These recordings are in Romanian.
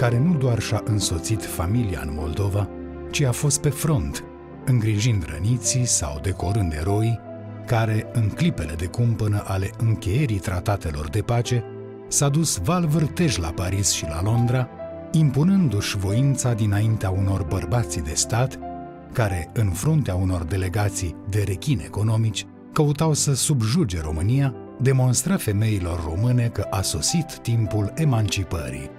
Exemplul reginei Maria, care nu doar și-a însoțit familia în Moldova, ci a fost pe front, îngrijind răniții sau decorând eroi, care, în clipele de cumpănă ale încheierii tratatelor de pace, s-a dus val vârtej la Paris și la Londra, impunându-și voința dinaintea unor bărbați de stat, care, în fruntea unor delegații de rechini economici, căutau să subjuge România, demonstră femeilor române că a sosit timpul emancipării.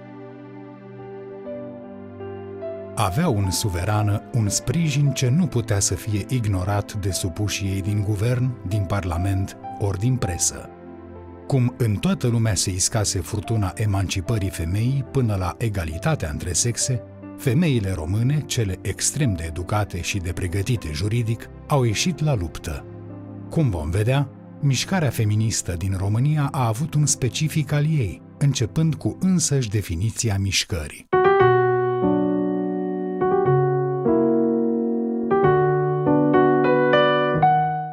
Aveau în suverană un sprijin ce nu putea să fie ignorat de supușii ei din guvern, din parlament ori din presă. Cum în toată lumea se iscase furtuna emancipării femeii până la egalitatea între sexe, femeile române, cele extrem de educate și de pregătite juridic, au ieșit la luptă. Cum vom vedea, mișcarea feministă din România a avut un specific al ei, începând cu însăși definiția mișcării.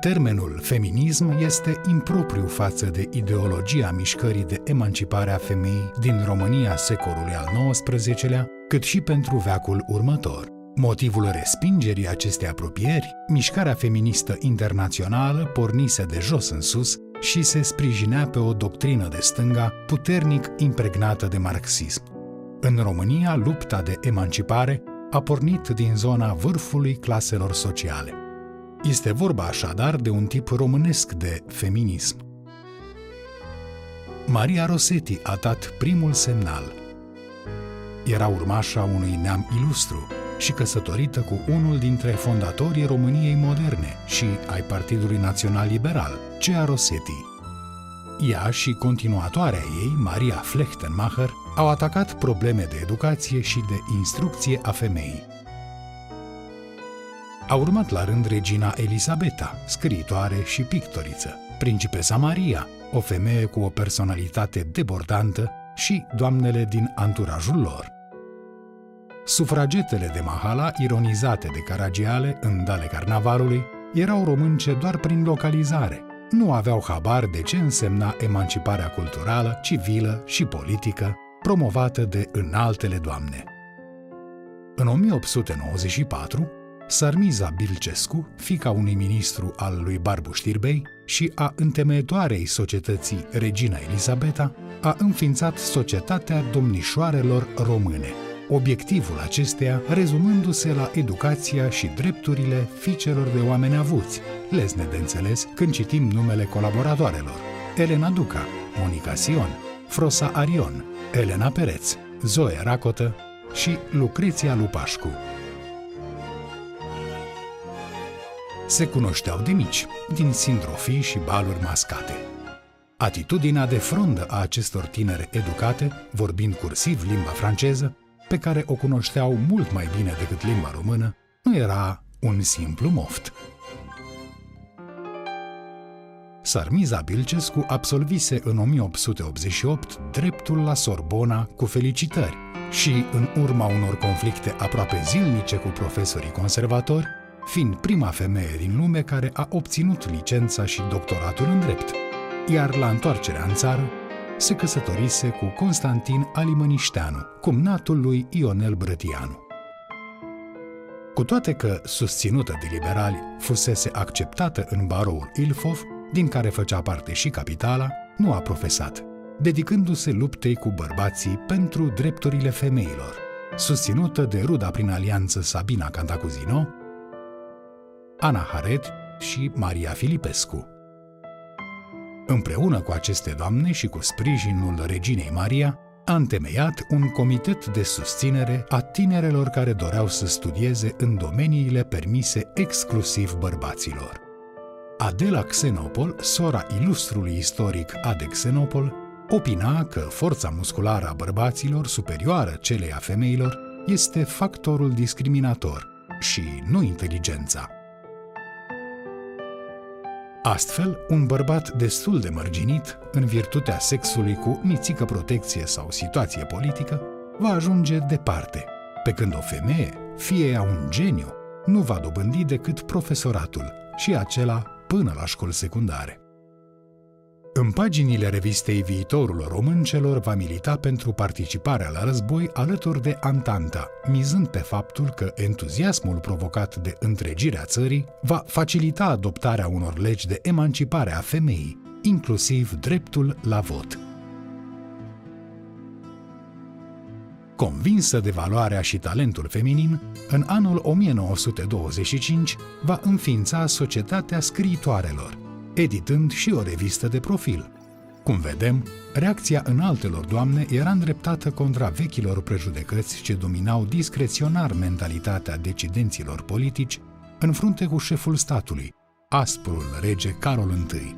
Termenul feminism este impropriu față de ideologia mișcării de emancipare a femeii din România secolului al XIX-lea, cât și pentru veacul următor. Motivul respingerii acestei apropieri, mișcarea feministă internațională pornise de jos în sus și se sprijinea pe o doctrină de stânga puternic impregnată de marxism. În România, lupta de emancipare a pornit din zona vârfului claselor sociale. Este vorba așadar de un tip românesc de feminism. Maria Rossetti a dat primul semnal. Era urmașa unui neam ilustru și căsătorită cu unul dintre fondatorii României moderne și ai Partidului Național Liberal, Cea Rossetti. Ea și continuatoarea ei, Maria Flechtenmacher, au atacat probleme de educație și de instrucție a femeii. A urmat la rând regina Elisabeta, scriitoare și pictoriță, principesa Maria, o femeie cu o personalitate debordantă și doamnele din anturajul lor. Sufragetele de Mahala, ironizate de Caragiale în dale carnavalului, erau românce doar prin localizare. Nu aveau habar de ce însemna emanciparea culturală, civilă și politică, promovată de înaltele doamne. În 1894, Sarmiza Bilcescu, fica unui ministru al lui Barbu Știrbei și a întemeietoarei societății Regina Elisabeta, a înființat Societatea Domnișoarelor Române, obiectivul acesteia rezumându-se la educația și drepturile fiicelor de oameni avuți, lesne de înțeles când citim numele colaboratoarelor. Elena Duca, Monica Sion, Frosa Arion, Elena Pereț, Zoe Racotă și Lucreția Lupașcu. Se cunoșteau de mici, din sindrofii și baluri mascate. Atitudinea de frondă a acestor tinere educate, vorbind cursiv limba franceză, pe care o cunoșteau mult mai bine decât limba română, nu era un simplu moft. Sarmiza Bilcescu absolvise în 1888 dreptul la Sorbona cu felicitări și, în urma unor conflicte aproape zilnice cu profesorii conservatori, fiind prima femeie din lume care a obținut licența și doctoratul în drept, iar la întoarcerea în țară se căsătorise cu Constantin Alimănișteanu, cumnatul lui Ionel Brătianu. Cu toate că, susținută de liberali, fusese acceptată în baroul Ilfov, din care făcea parte și capitala, nu a profesat, dedicându-se luptei cu bărbații pentru drepturile femeilor, susținută de ruda prin alianță Sabina Cantacuzino, Ana Haret și Maria Filipescu. Împreună cu aceste doamne și cu sprijinul reginei Maria, a întemeiat un comitet de susținere a tinerelor care doreau să studieze în domeniile permise exclusiv bărbaților. Adela Xenopol, sora ilustrului istoric Ade Xenopol, opina că forța musculară a bărbaților, superioară celei a femeilor, este factorul discriminator și nu inteligența. Astfel, un bărbat destul de mărginit, în virtutea sexului cu nițică protecție sau situație politică, va ajunge departe, pe când o femeie, fie ea un geniu, nu va dobândi decât profesoratul și acela până la școli secundare. În paginile revistei Viitorul Româncelor va milita pentru participarea la război alături de Antanta, mizând pe faptul că entuziasmul provocat de întregirea țării va facilita adoptarea unor legi de emancipare a femeii, inclusiv dreptul la vot. Convinsă de valoarea și talentul feminin, în anul 1925 va înființa Societatea Scriitoarelor, editând și o revistă de profil. Cum vedem, reacția în altelor doamne era îndreptată contra vechilor prejudecăți ce dominau discreționar mentalitatea decidenților politici în frunte cu șeful statului, asprul rege Carol I.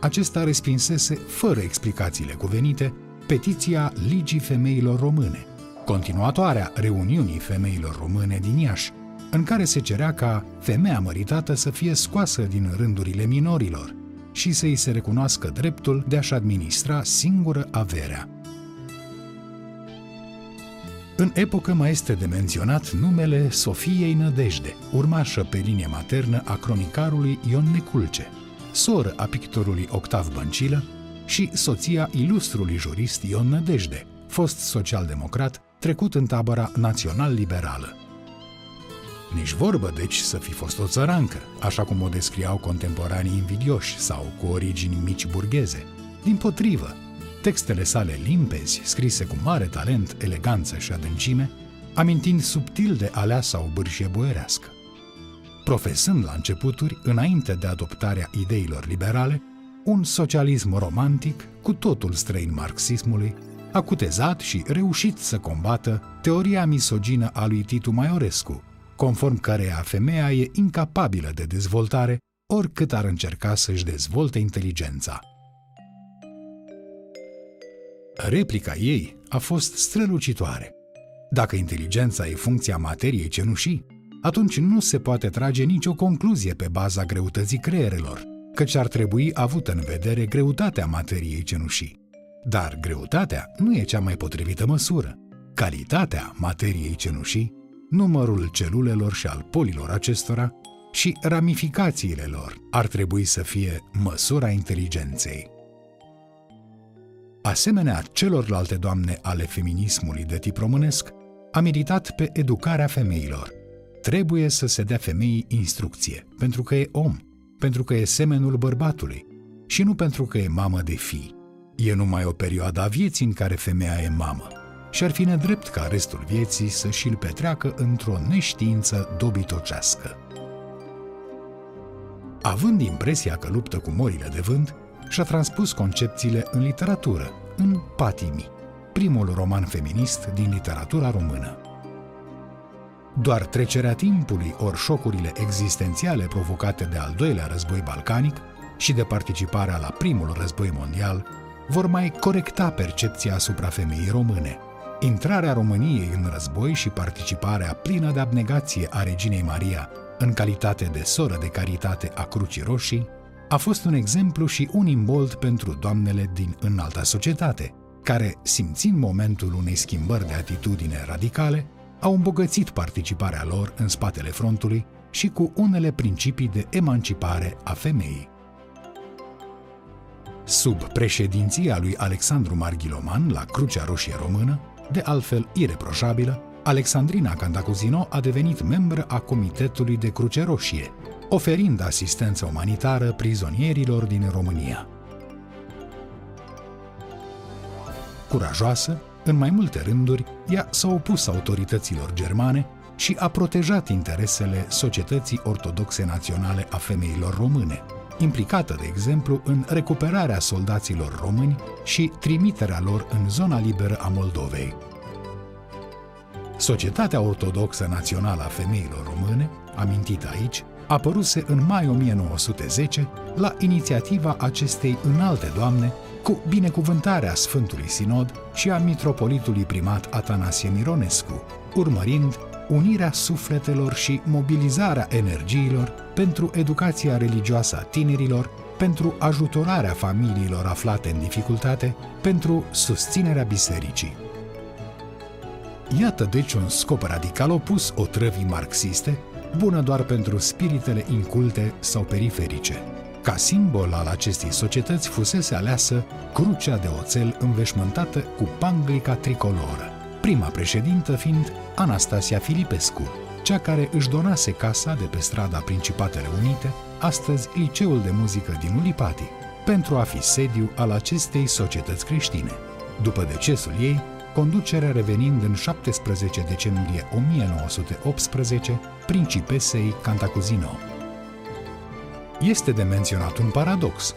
Acesta respinsese, fără explicațiile cuvenite, petiția Ligii Femeilor Române, continuatoarea reuniunii femeilor române din Iași, în care se cerea ca femeia măritată să fie scoasă din rândurile minorilor și să-i se recunoască dreptul de a-și administra singură averea. În epocă mai este de menționat numele Sofiei Nădejde, urmașă pe linie maternă a cronicarului Ion Neculce, soră a pictorului Octav Băncilă și soția ilustrului jurist Ion Nădejde, fost social-democrat, trecut în tabăra național-liberală. Nici vorbă, deci, să fi fost o țărancă, așa cum o descriau contemporanii invidioși sau cu origini mici burgheze. Din potrivă, textele sale limpezi, scrise cu mare talent, eleganță și adâncime, amintind subtil de aleasa o bârșie boierească. Profesând la începuturi, înainte de adoptarea ideilor liberale, un socialism romantic, cu totul străin marxismului, a cutezat și reușit să combată teoria misogină a lui Titu Maiorescu, conform căreia femeia e incapabilă de dezvoltare oricât ar încerca să-și dezvolte inteligența. Replica ei a fost strălucitoare. Dacă inteligența e funcția materiei cenușii, atunci nu se poate trage nicio concluzie pe baza greutății creierelor, căci ar trebui avută în vedere greutatea materiei cenușii. Dar greutatea nu e cea mai potrivită măsură. Calitatea materiei cenușii numărul celulelor și al polilor acestora și ramificațiile lor ar trebui să fie măsura inteligenței. Asemenea celorlalte doamne ale feminismului de tip românesc, a meditat pe educarea femeilor. Trebuie să se dea femeii instrucție, pentru că e om, pentru că e semenul bărbatului și nu pentru că e mamă de fii. E numai o perioadă a vieții în care femeia e mamă și ar fi nedrept ca restul vieții să și-l petreacă într-o neștiință dobitocească. Având impresia că luptă cu morile de vânt, și-a transpus concepțiile în literatură, în Patimi, primul roman feminist din literatura română. Doar trecerea timpului ori șocurile existențiale provocate de al doilea război balcanic și de participarea la primul război mondial vor mai corecta percepția asupra femeii române – Intrarea României în război și participarea plină de abnegație a reginei Maria în calitate de soră de caritate a Crucii Roșii a fost un exemplu și un imbold pentru doamnele din înalta societate, care, simțind momentul unei schimbări de atitudine radicale, au îmbogățit participarea lor în spatele frontului și cu unele principii de emancipare a femeii. Sub președinția lui Alexandru Marghiloman la Crucea Roșie Română, de altfel ireproșabilă, Alexandrina Cantacuzino a devenit membră a Comitetului de Cruce Roșie, oferind asistență umanitară prizonierilor din România. Curajoasă, în mai multe rânduri, ea s-a opus autorităților germane și a protejat interesele Societății Ortodoxe Naționale a Femeilor Române, implicată, de exemplu, în recuperarea soldaților români și trimiterea lor în zona liberă a Moldovei. Societatea Ortodoxă Națională a Femeilor Române, amintită aici, apăruse în mai 1910 la inițiativa acestei înalte doamne cu binecuvântarea Sfântului Sinod și a mitropolitului primat Atanasie Mironescu, urmărind unirea sufletelor și mobilizarea energiilor pentru educația religioasă a tinerilor, pentru ajutorarea familiilor aflate în dificultate, pentru susținerea bisericii. Iată deci un scop radical opus otrăvii marxiste, bună doar pentru spiritele inculte sau periferice. Ca simbol al acestei societăți fusese aleasă crucea de oțel înveșmântată cu panglica tricoloră, prima președintă fiind Anastasia Filipescu, cea care își donase casa de pe strada Principatele Unite, astăzi Liceul de Muzică din Ulipati, pentru a fi sediu al acestei societăți creștine. După decesul ei, conducerea revenind în 17 decembrie 1918 principesei Cantacuzino. Este de menționat un paradox.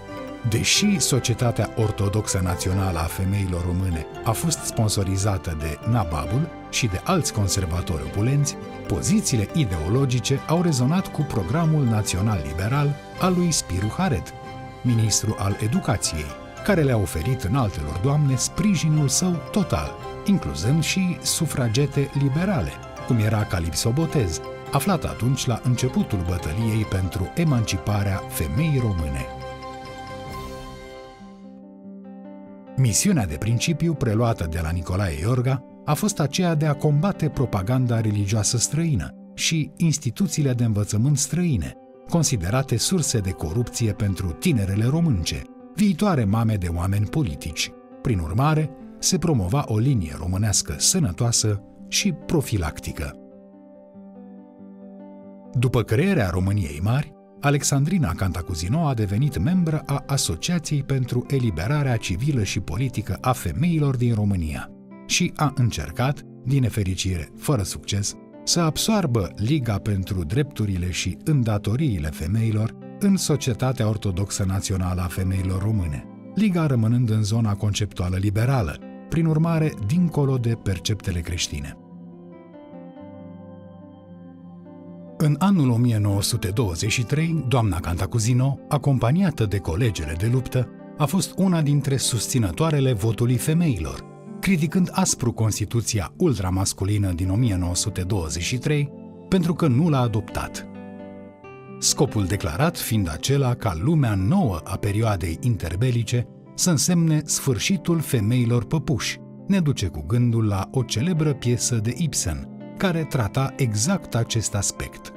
Deși Societatea Ortodoxă Națională a Femeilor Române a fost sponsorizată de Nababul și de alți conservatori opulenți, pozițiile ideologice au rezonat cu programul național liberal al lui Spiru Haret, ministru al educației, care le-a oferit în altelor doamne sprijinul său total, incluzând și sufragete liberale, cum era Calipso Botez, aflat atunci la începutul bătăliei pentru emanciparea femeii române. Misiunea de principiu preluată de la Nicolae Iorga a fost aceea de a combate propaganda religioasă străină și instituțiile de învățământ străine, considerate surse de corupție pentru tinerele românce, viitoare mame de oameni politici. Prin urmare, se promova o linie românească sănătoasă și profilactică. După crearea României Mari, Alexandrina Cantacuzino a devenit membră a Asociației pentru Eliberarea Civilă și Politică a Femeilor din România și a încercat, din nefericire, fără succes, să absoarbă Liga pentru Drepturile și Îndatoriile Femeilor în Societatea Ortodoxă Națională a Femeilor Române, Liga rămânând în zona conceptuală liberală, prin urmare dincolo de perceptele creștine. În anul 1923, doamna Cantacuzino, acompaniată de colegele de luptă, a fost una dintre susținătoarele votului femeilor, criticând aspru Constituția ultramasculină din 1923 pentru că nu l-a adoptat. Scopul declarat fiind acela ca lumea nouă a perioadei interbelice să însemne sfârșitul femeilor păpuși, ne duce cu gândul la o celebră piesă de Ibsen, care trata exact acest aspect.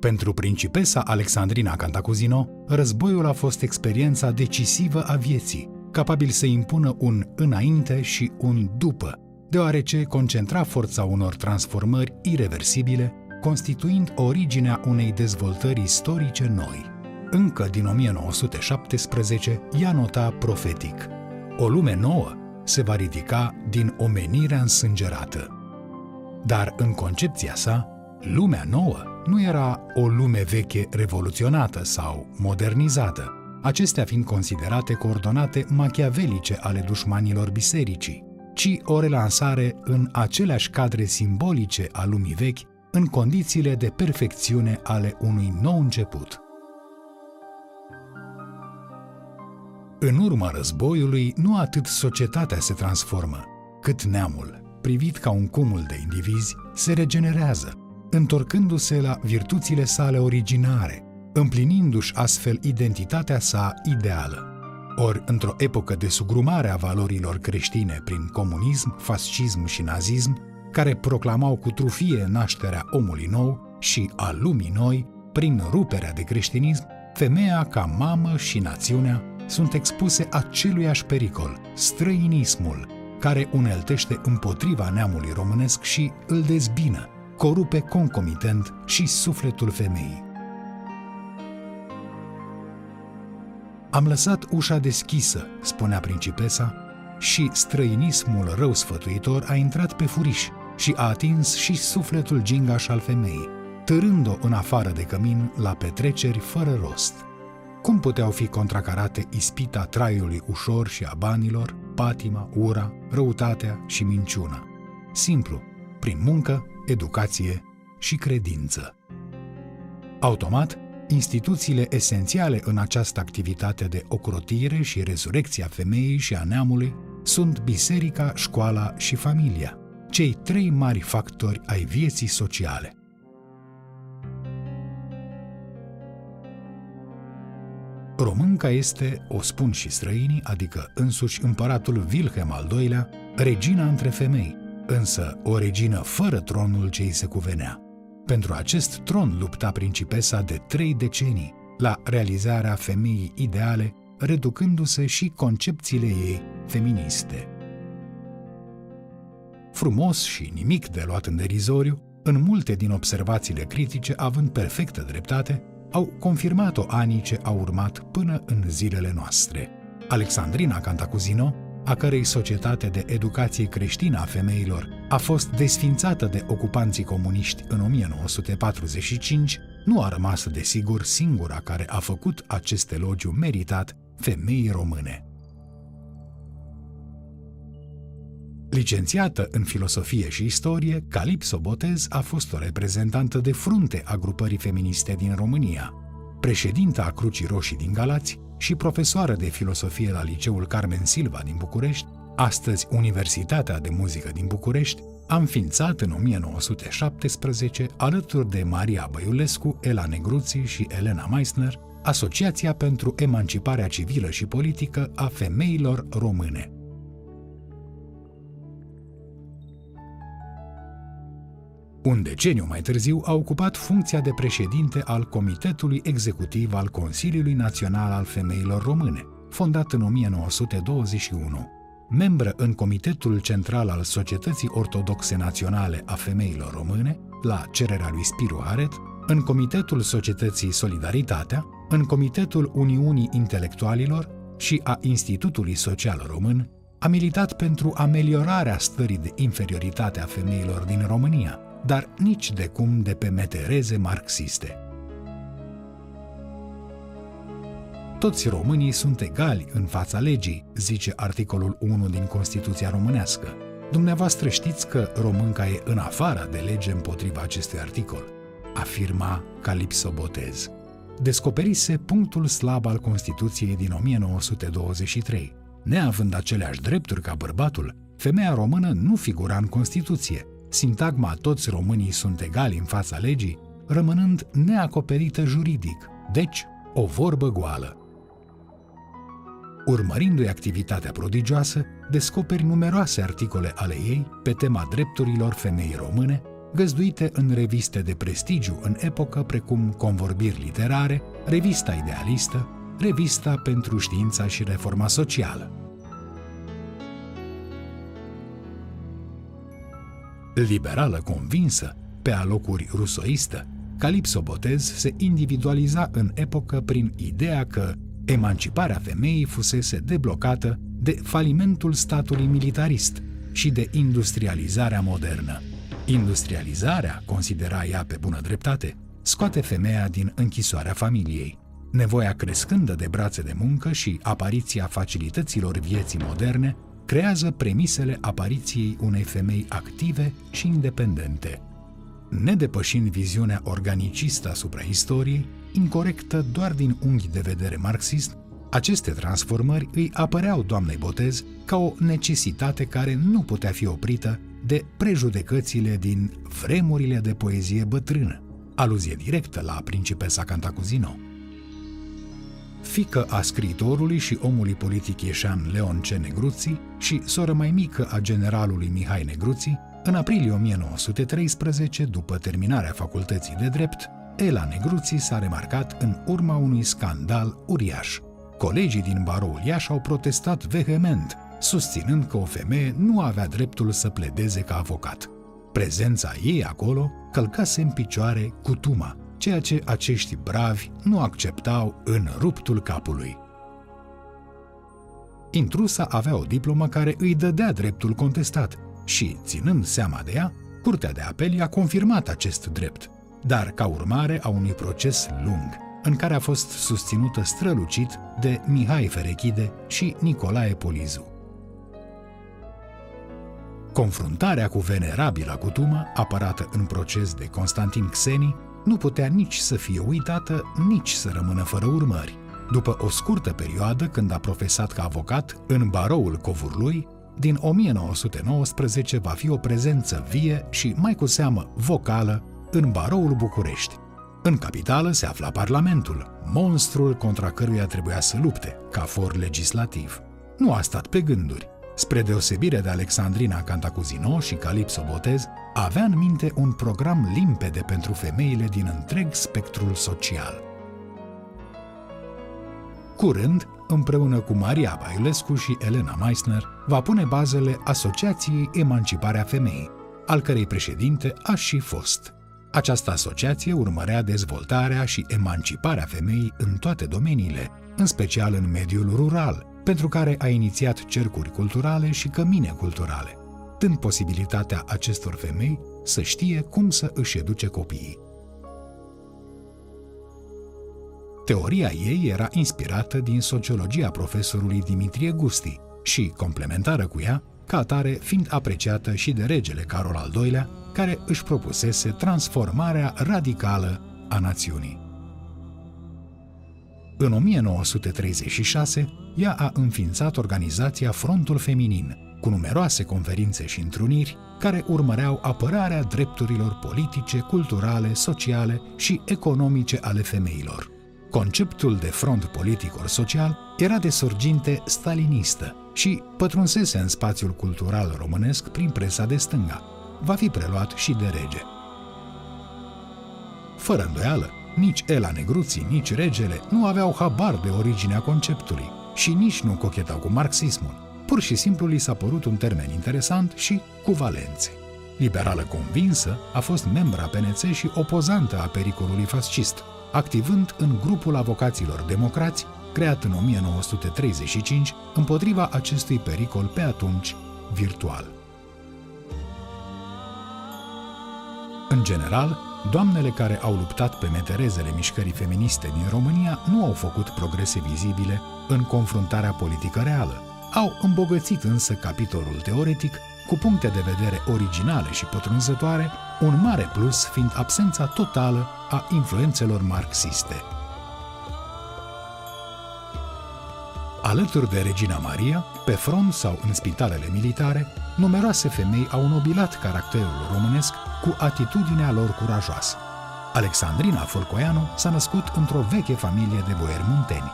Pentru principesa Alexandrina Cantacuzino, războiul a fost experiența decisivă a vieții, capabil să impună un înainte și un după, deoarece concentra forța unor transformări irreversibile, constituind originea unei dezvoltări istorice noi. Încă din 1917, ea nota profetic. O lume nouă se va ridica din omenirea însângerată. Dar în concepția sa, lumea nouă nu era o lume veche revoluționată sau modernizată, acestea fiind considerate coordonate machiavelice ale dușmanilor bisericii, ci o relansare în aceleași cadre simbolice a lumii vechi, în condițiile de perfecțiune ale unui nou început. În urma războiului, nu atât societatea se transformă, cât neamul, privit ca un cumul de indivizi, se regenerează, întorcându-se la virtuțile sale originare, împlinindu-și astfel identitatea sa ideală. Ori, într-o epocă de sugrumare a valorilor creștine prin comunism, fascism și nazism, care proclamau cu trufie nașterea omului nou și a lumii noi, prin ruperea de creștinism, femeia ca mamă și națiunea sunt expuse aceluiași pericol, străinismul, care uneltește împotriva neamului românesc și îl dezbină, corupe concomitent și sufletul femeii. Am lăsat ușa deschisă, spunea principesa, și străinismul rău sfătuitor a intrat pe furiș și a atins și sufletul gingaș al femeii, târând-o în afară de cămin la petreceri fără rost. Cum puteau fi contracarate ispita traiului ușor și a banilor, patima, ura, răutatea și minciuna? Simplu, prin muncă, educație și credință. Automat, instituțiile esențiale în această activitate de ocrotire și rezurecția femeii și a neamului sunt biserica, școala și familia, cei trei mari factori ai vieții sociale. Românca este, o spun și străinii, adică însuși împăratul Wilhelm al II-lea, regina între femei, însă o regină fără tronul ce îi se cuvenea. Pentru acest tron lupta principesa de trei decenii, la realizarea femeii ideale, reducându-se și concepțiile ei feministe. Frumos și nimic de luat în derizoriu, în multe din observațiile critice, având perfectă dreptate, au confirmat-o anii ce au urmat până în zilele noastre. Alexandrina Cantacuzino, a cărei societate de educație creștină a femeilor a fost desfințată de ocupanții comuniști în 1945, nu a rămas, desigur, singura care a făcut acest elogiu meritat femeii române. Licențiată în filosofie și istorie, Calipso Botez a fost o reprezentantă de frunte a grupării feministe din România, președinta a Crucii Roșii din Galați și profesoară de filosofie la Liceul Carmen Silva din București, astăzi Universitatea de Muzică din București, a înființat în 1917, alături de Maria Băiulescu, Ela Negruții și Elena Meissner, Asociația pentru Emanciparea Civilă și Politică a Femeilor Române. Un deceniu mai târziu a ocupat funcția de președinte al Comitetului Executiv al Consiliului Național al Femeilor Române, fondat în 1921. Membră în Comitetul Central al Societății Ortodoxe Naționale a Femeilor Române, la cererea lui Spiru Aret, în Comitetul Societății Solidaritatea, în Comitetul Uniunii Intelectualilor și a Institutului Social Român, a militat pentru ameliorarea stării de inferioritate a femeilor din România, dar nici de cum de pe metereze marxiste. Toți românii sunt egali în fața legii, zice articolul 1 din Constituția românească. Dumneavoastră știți că românca e în afara de lege împotriva acestui articol, afirma Calipso Botez. Descoperise punctul slab al Constituției din 1923. Neavând aceleași drepturi ca bărbatul, femeia română nu figura în Constituție, sintagma toți românii sunt egali în fața legii, rămânând neacoperită juridic, deci o vorbă goală. Urmărindu-i activitatea prodigioasă, descoperi numeroase articole ale ei pe tema drepturilor femeii române, găzduite în reviste de prestigiu în epocă precum Convorbiri Literare, Revista Idealistă, Revista pentru Știința și Reforma Socială. Liberală convinsă, pe alocuri rusoistă, Calipso Botez se individualiza în epocă prin ideea că emanciparea femeii fusese deblocată de falimentul statului militarist și de industrializarea modernă. Industrializarea, considera ea pe bună dreptate, scoate femeia din închisoarea familiei. Nevoia crescândă de brațe de muncă și apariția facilităților vieții moderne creează premisele apariției unei femei active și independente. Nedepășind viziunea organicistă asupra istoriei, incorrectă doar din unghi de vedere marxist, aceste transformări îi apăreau doamnei Botez ca o necesitate care nu putea fi oprită de prejudecățile din vremurile de poezie bătrână, aluzie directă la principesa Cantacuzino fică a scriitorului și omului politic ieșean Leon C. Negruții și soră mai mică a generalului Mihai Negruții, în aprilie 1913, după terminarea facultății de drept, Ela Negruții s-a remarcat în urma unui scandal uriaș. Colegii din baroul Iași au protestat vehement, susținând că o femeie nu avea dreptul să pledeze ca avocat. Prezența ei acolo călcase în picioare cutuma, ceea ce acești bravi nu acceptau în ruptul capului. Intrusa avea o diplomă care îi dădea dreptul contestat și, ținând seama de ea, Curtea de Apel i-a confirmat acest drept, dar ca urmare a unui proces lung, în care a fost susținută strălucit de Mihai Ferechide și Nicolae Polizu. Confruntarea cu venerabila cutumă, apărată în proces de Constantin Xeni, nu putea nici să fie uitată, nici să rămână fără urmări. După o scurtă perioadă, când a profesat ca avocat în baroul Covurlui, din 1919 va fi o prezență vie și, mai cu seamă, vocală în baroul București. În capitală se afla Parlamentul, monstrul contra căruia trebuia să lupte, ca for legislativ. Nu a stat pe gânduri. Spre deosebire de Alexandrina Cantacuzino și Calipso Botez, avea în minte un program limpede pentru femeile din întreg spectrul social. Curând, împreună cu Maria Baiulescu și Elena Meissner, va pune bazele Asociației Emanciparea Femeii, al cărei președinte a și fost. Această asociație urmărea dezvoltarea și emanciparea femeii în toate domeniile, în special în mediul rural, pentru care a inițiat cercuri culturale și cămine culturale, dând posibilitatea acestor femei să știe cum să își educe copiii. Teoria ei era inspirată din sociologia profesorului Dimitrie Gusti și, complementară cu ea, ca atare fiind apreciată și de regele Carol al II-lea, care își propusese transformarea radicală a națiunii. În 1936, ea a înființat organizația Frontul Feminin, cu numeroase conferințe și întruniri care urmăreau apărarea drepturilor politice, culturale, sociale și economice ale femeilor. Conceptul de front politic ori social era de sorginte stalinistă și pătrunsese în spațiul cultural românesc prin presa de stânga. Va fi preluat și de rege. Fără îndoială, nici Ela Negruții, nici regele nu aveau habar de originea conceptului și nici nu cochetau cu marxismul. Pur și simplu li s-a părut un termen interesant și cu valențe. Liberală convinsă, a fost membra PNC și opozantă a pericolului fascist, activând în grupul avocaților democrați, creat în 1935, împotriva acestui pericol pe atunci virtual. În general, doamnele care au luptat pe meterezele mișcării feministe din România nu au făcut progrese vizibile în confruntarea politică reală. Au îmbogățit însă capitolul teoretic cu puncte de vedere originale și pătrunzătoare, un mare plus fiind absența totală a influențelor marxiste. Alături de Regina Maria, pe front sau în spitalele militare, numeroase femei au nobilat caracterul românesc cu atitudinea lor curajoasă. Alexandrina Folcoianu s-a născut într-o veche familie de boieri munteni.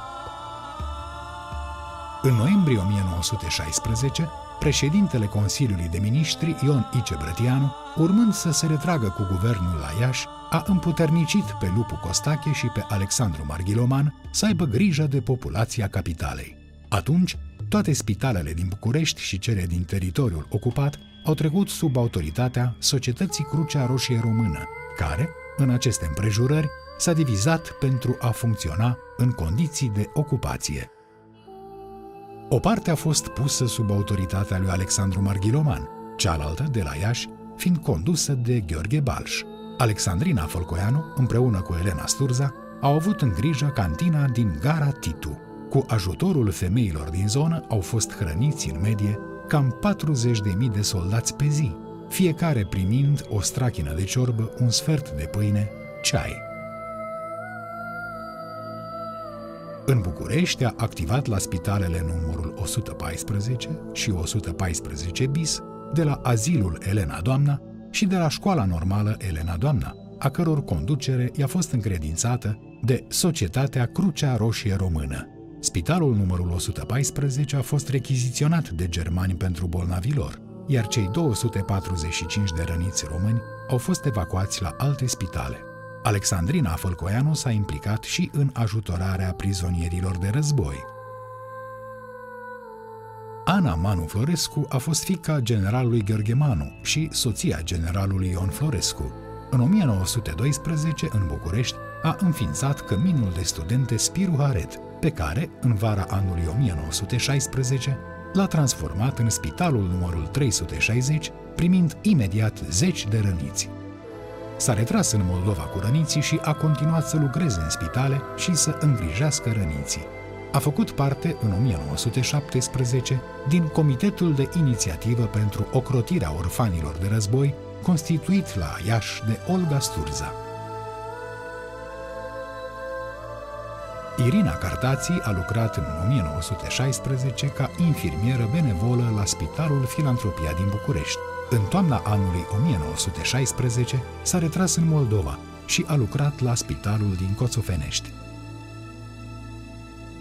În noiembrie 1916, președintele Consiliului de Ministri, Ion Ice Brătianu, urmând să se retragă cu guvernul la Iași, a împuternicit pe Lupu Costache și pe Alexandru Marghiloman să aibă grijă de populația capitalei. Atunci, toate spitalele din București și cele din teritoriul ocupat au trecut sub autoritatea Societății Crucea Roșie Română, care, în aceste împrejurări, s-a divizat pentru a funcționa în condiții de ocupație. O parte a fost pusă sub autoritatea lui Alexandru Marghiloman, cealaltă, de la Iași, fiind condusă de Gheorghe Balș. Alexandrina Folcoianu, împreună cu Elena Sturza, au avut în grijă cantina din Gara Titu. Cu ajutorul femeilor din zonă au fost hrăniți în medie cam 40.000 de soldați pe zi, fiecare primind o strachină de ciorbă, un sfert de pâine, ceai. În București a activat la spitalele numărul 114 și 114 bis, de la azilul Elena Doamna și de la școala normală Elena Doamna, a căror conducere i-a fost încredințată de Societatea Crucea Roșie Română. Spitalul numărul 114 a fost rechiziționat de germani pentru bolnavilor, iar cei 245 de răniți români au fost evacuați la alte spitale. Alexandrina Fălcoianu s-a implicat și în ajutorarea prizonierilor de război. Ana Manu Florescu a fost fica generalului Gheorghe Manu și soția generalului Ion Florescu. În 1912, în București, a înființat căminul de studente Spiru Haret, pe care, în vara anului 1916, l-a transformat în spitalul numărul 360, primind imediat zeci de răniți. S-a retras în Moldova cu răniții și a continuat să lucreze în spitale și să îngrijească răniții. A făcut parte, în 1917, din Comitetul de Inițiativă pentru Ocrotirea Orfanilor de Război, constituit la Iași de Olga Sturza. Irina Cartații a lucrat în 1916 ca infirmieră benevolă la Spitalul Filantropia din București. În toamna anului 1916 s-a retras în Moldova și a lucrat la spitalul din Coțofenești.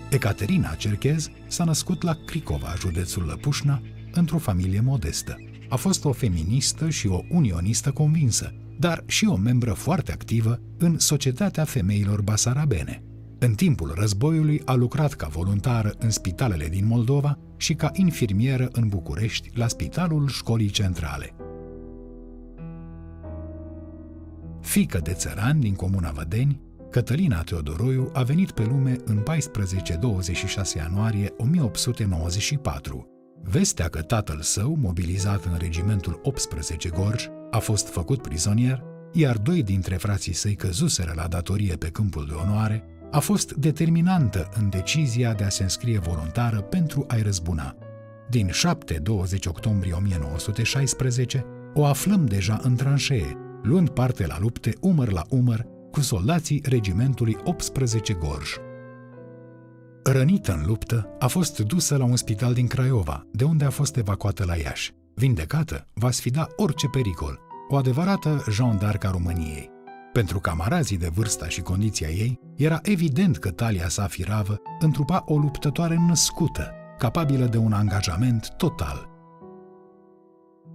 Ecaterina Cerchez s-a născut la Cricova, județul Lăpușna, într-o familie modestă. a fost o feministă și o unionistă convinsă, dar și o membră foarte activă în Societatea Femeilor Basarabene. În timpul războiului a lucrat ca voluntară în spitalele din Moldova și ca infirmieră în București la Spitalul Școlii Centrale. Fică de țăran din comuna Vădeni, Cătălina Teodoroiu a venit pe lume în 14-26 ianuarie 1894. Vestea că tatăl său, mobilizat în regimentul 18 Gorj, a fost făcut prizonier, iar doi dintre frații săi căzuseră la datorie pe câmpul de onoare, a fost determinantă în decizia de a se înscrie voluntară pentru a-i răzbuna. Din 7-20 octombrie 1916, o aflăm deja în tranșee, luând parte la lupte umăr la umăr cu soldații regimentului 18 Gorj. Rănită în luptă, a fost dusă la un spital din Craiova, de unde a fost evacuată la Iași. Vindecată, va sfida orice pericol, o adevărată Jean d'Arc a României. Pentru camarazii de vârsta și condiția ei, era evident că talia sa firavă întrupa o luptătoare născută, capabilă de un angajament total.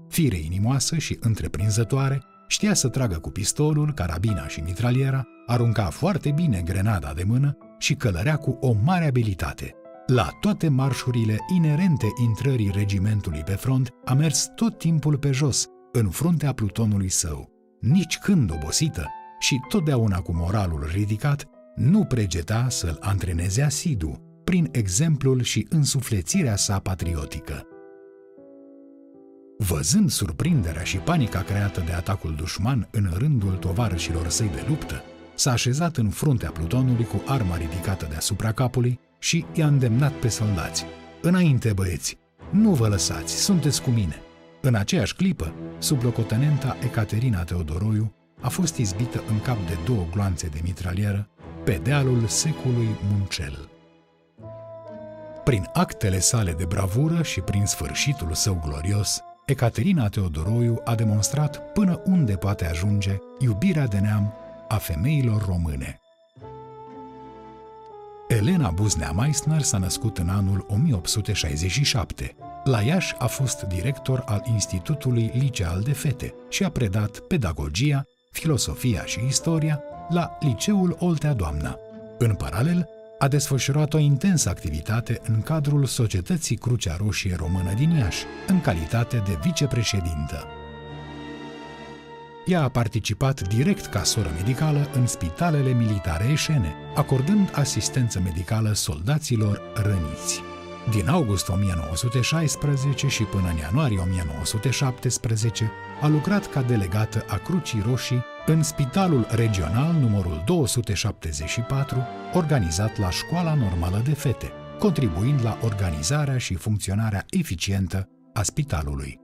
Fire inimoasă și întreprinzătoare, știa să tragă cu pistolul, carabina și mitraliera, arunca foarte bine grenada de mână și călărea cu o mare abilitate. La toate marșurile inerente intrării regimentului pe front, a mers tot timpul pe jos, în fruntea plutonului său. Nici când obosită și totdeauna cu moralul ridicat, nu pregeta să-l antreneze asidu, prin exemplul și însuflețirea sa patriotică. Văzând surprinderea și panica creată de atacul dușman în rândul tovarășilor săi de luptă, s-a așezat în fruntea plutonului cu arma ridicată deasupra capului și i-a îndemnat pe soldați. Înainte, băieți! Nu vă lăsați, sunteți cu mine! În aceeași clipă, sublocotenenta Ecaterina Teodoroiu a fost izbită în cap de două gloanțe de mitralieră pe dealul secului Muncel. Prin actele sale de bravură și prin sfârșitul său glorios, Ecaterina Teodoroiu a demonstrat până unde poate ajunge iubirea de neam a femeilor române. Elena Buznea Meissner s-a născut în anul 1867. La Iași a fost director al Institutului Liceal de Fete și a predat pedagogia, filosofia și istoria la Liceul Oltea Doamna. În paralel, a desfășurat o intensă activitate în cadrul Societății Crucea Roșie Română din Iași, în calitate de vicepreședintă. Ea a participat direct ca soră medicală în spitalele militare eșene, acordând asistență medicală soldaților răniți. Din august 1916 și până în ianuarie 1917 a lucrat ca delegată a Crucii Roșii în Spitalul Regional numărul 274, organizat la Școala Normală de Fete, contribuind la organizarea și funcționarea eficientă a spitalului.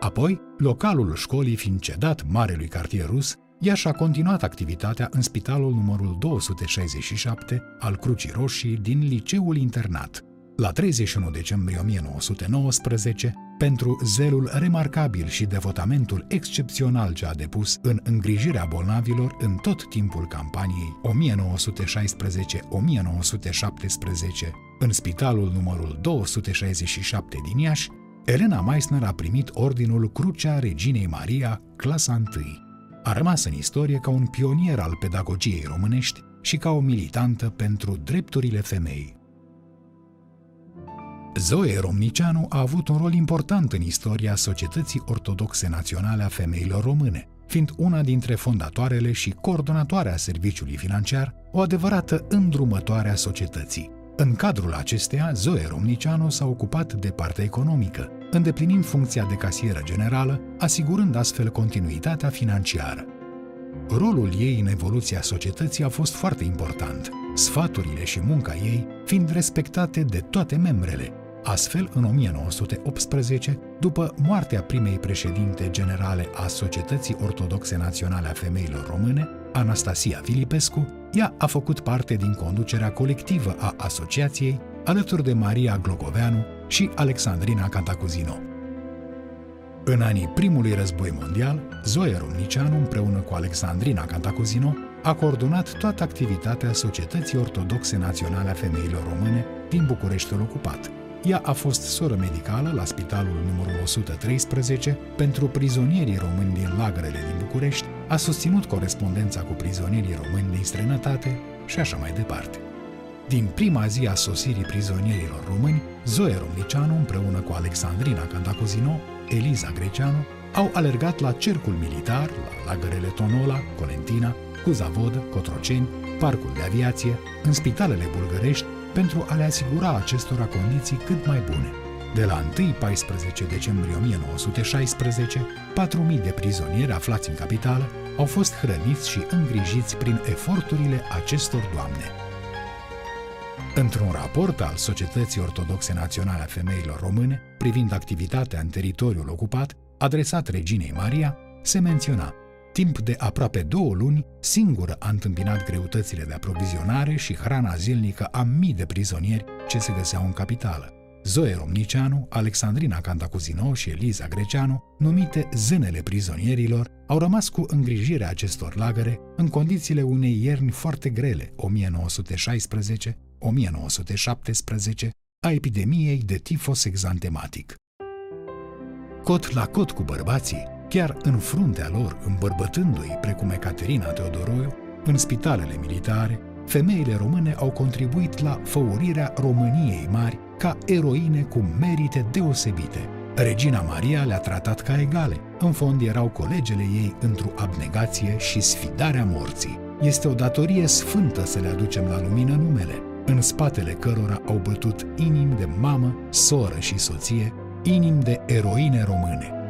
Apoi, localul școlii fiind cedat Marelui Cartier Rus, ea și-a continuat activitatea în spitalul numărul 267 al Crucii Roșii din Liceul Internat. La 31 decembrie 1919, pentru zelul remarcabil și devotamentul excepțional ce a depus în îngrijirea bolnavilor în tot timpul campaniei 1916-1917 în spitalul numărul 267 din Iași, Elena Meissner a primit ordinul Crucea Reginei Maria, clasa 1. A rămas în istorie ca un pionier al pedagogiei românești și ca o militantă pentru drepturile femeii. Zoe Romnicianu a avut un rol important în istoria Societății Ortodoxe Naționale a Femeilor Române, fiind una dintre fondatoarele și coordonatoarea serviciului financiar, o adevărată îndrumătoare a societății. În cadrul acesteia, Zoe Romnicianu s-a ocupat de partea economică, îndeplinind funcția de casieră generală, asigurând astfel continuitatea financiară. Rolul ei în evoluția societății a fost foarte important, sfaturile și munca ei fiind respectate de toate membrele, Astfel, în 1918, după moartea primei președinte generale a Societății Ortodoxe Naționale a Femeilor Române, Anastasia Filipescu, ea a făcut parte din conducerea colectivă a asociației, alături de Maria Glogoveanu și Alexandrina Cantacuzino. În anii primului război mondial, Zoe Rumnicianu, împreună cu Alexandrina Cantacuzino, a coordonat toată activitatea Societății Ortodoxe Naționale a Femeilor Române din Bucureștiul ocupat – ea a fost soră medicală la spitalul numărul 113 pentru prizonierii români din lagărele din București, a susținut corespondența cu prizonierii români din străinătate și așa mai departe. Din prima zi a sosirii prizonierilor români, Zoe Romnicianu împreună cu Alexandrina Cantacuzino, Eliza Greceanu, au alergat la cercul militar, la lagărele Tonola, Colentina, Cuzavod, Cotroceni, Parcul de Aviație, în spitalele bulgărești, pentru a le asigura acestora condiții cât mai bune. De la 1-14 decembrie 1916, 4.000 de prizonieri aflați în capitală au fost hrăniți și îngrijiți prin eforturile acestor doamne. Într-un raport al Societății Ortodoxe Naționale a Femeilor Române privind activitatea în teritoriul ocupat, adresat reginei Maria, se menționa Timp de aproape două luni, singură a întâmpinat greutățile de aprovizionare și hrana zilnică a mii de prizonieri ce se găseau în capitală. Zoe Romnicianu, Alexandrina Cantacuzino și Eliza Greceanu, numite zânele prizonierilor, au rămas cu îngrijirea acestor lagăre în condițiile unei ierni foarte grele, 1916-1917, a epidemiei de tifos exantematic. Cot la cot cu bărbații, chiar în fruntea lor, îmbărbătându-i, precum Ecaterina Teodoroiu, în spitalele militare, femeile române au contribuit la făurirea României mari ca eroine cu merite deosebite. Regina Maria le-a tratat ca egale. În fond erau colegele ei într-o abnegație și sfidarea morții. Este o datorie sfântă să le aducem la lumină numele, în spatele cărora au bătut inimi de mamă, soră și soție, inimi de eroine române.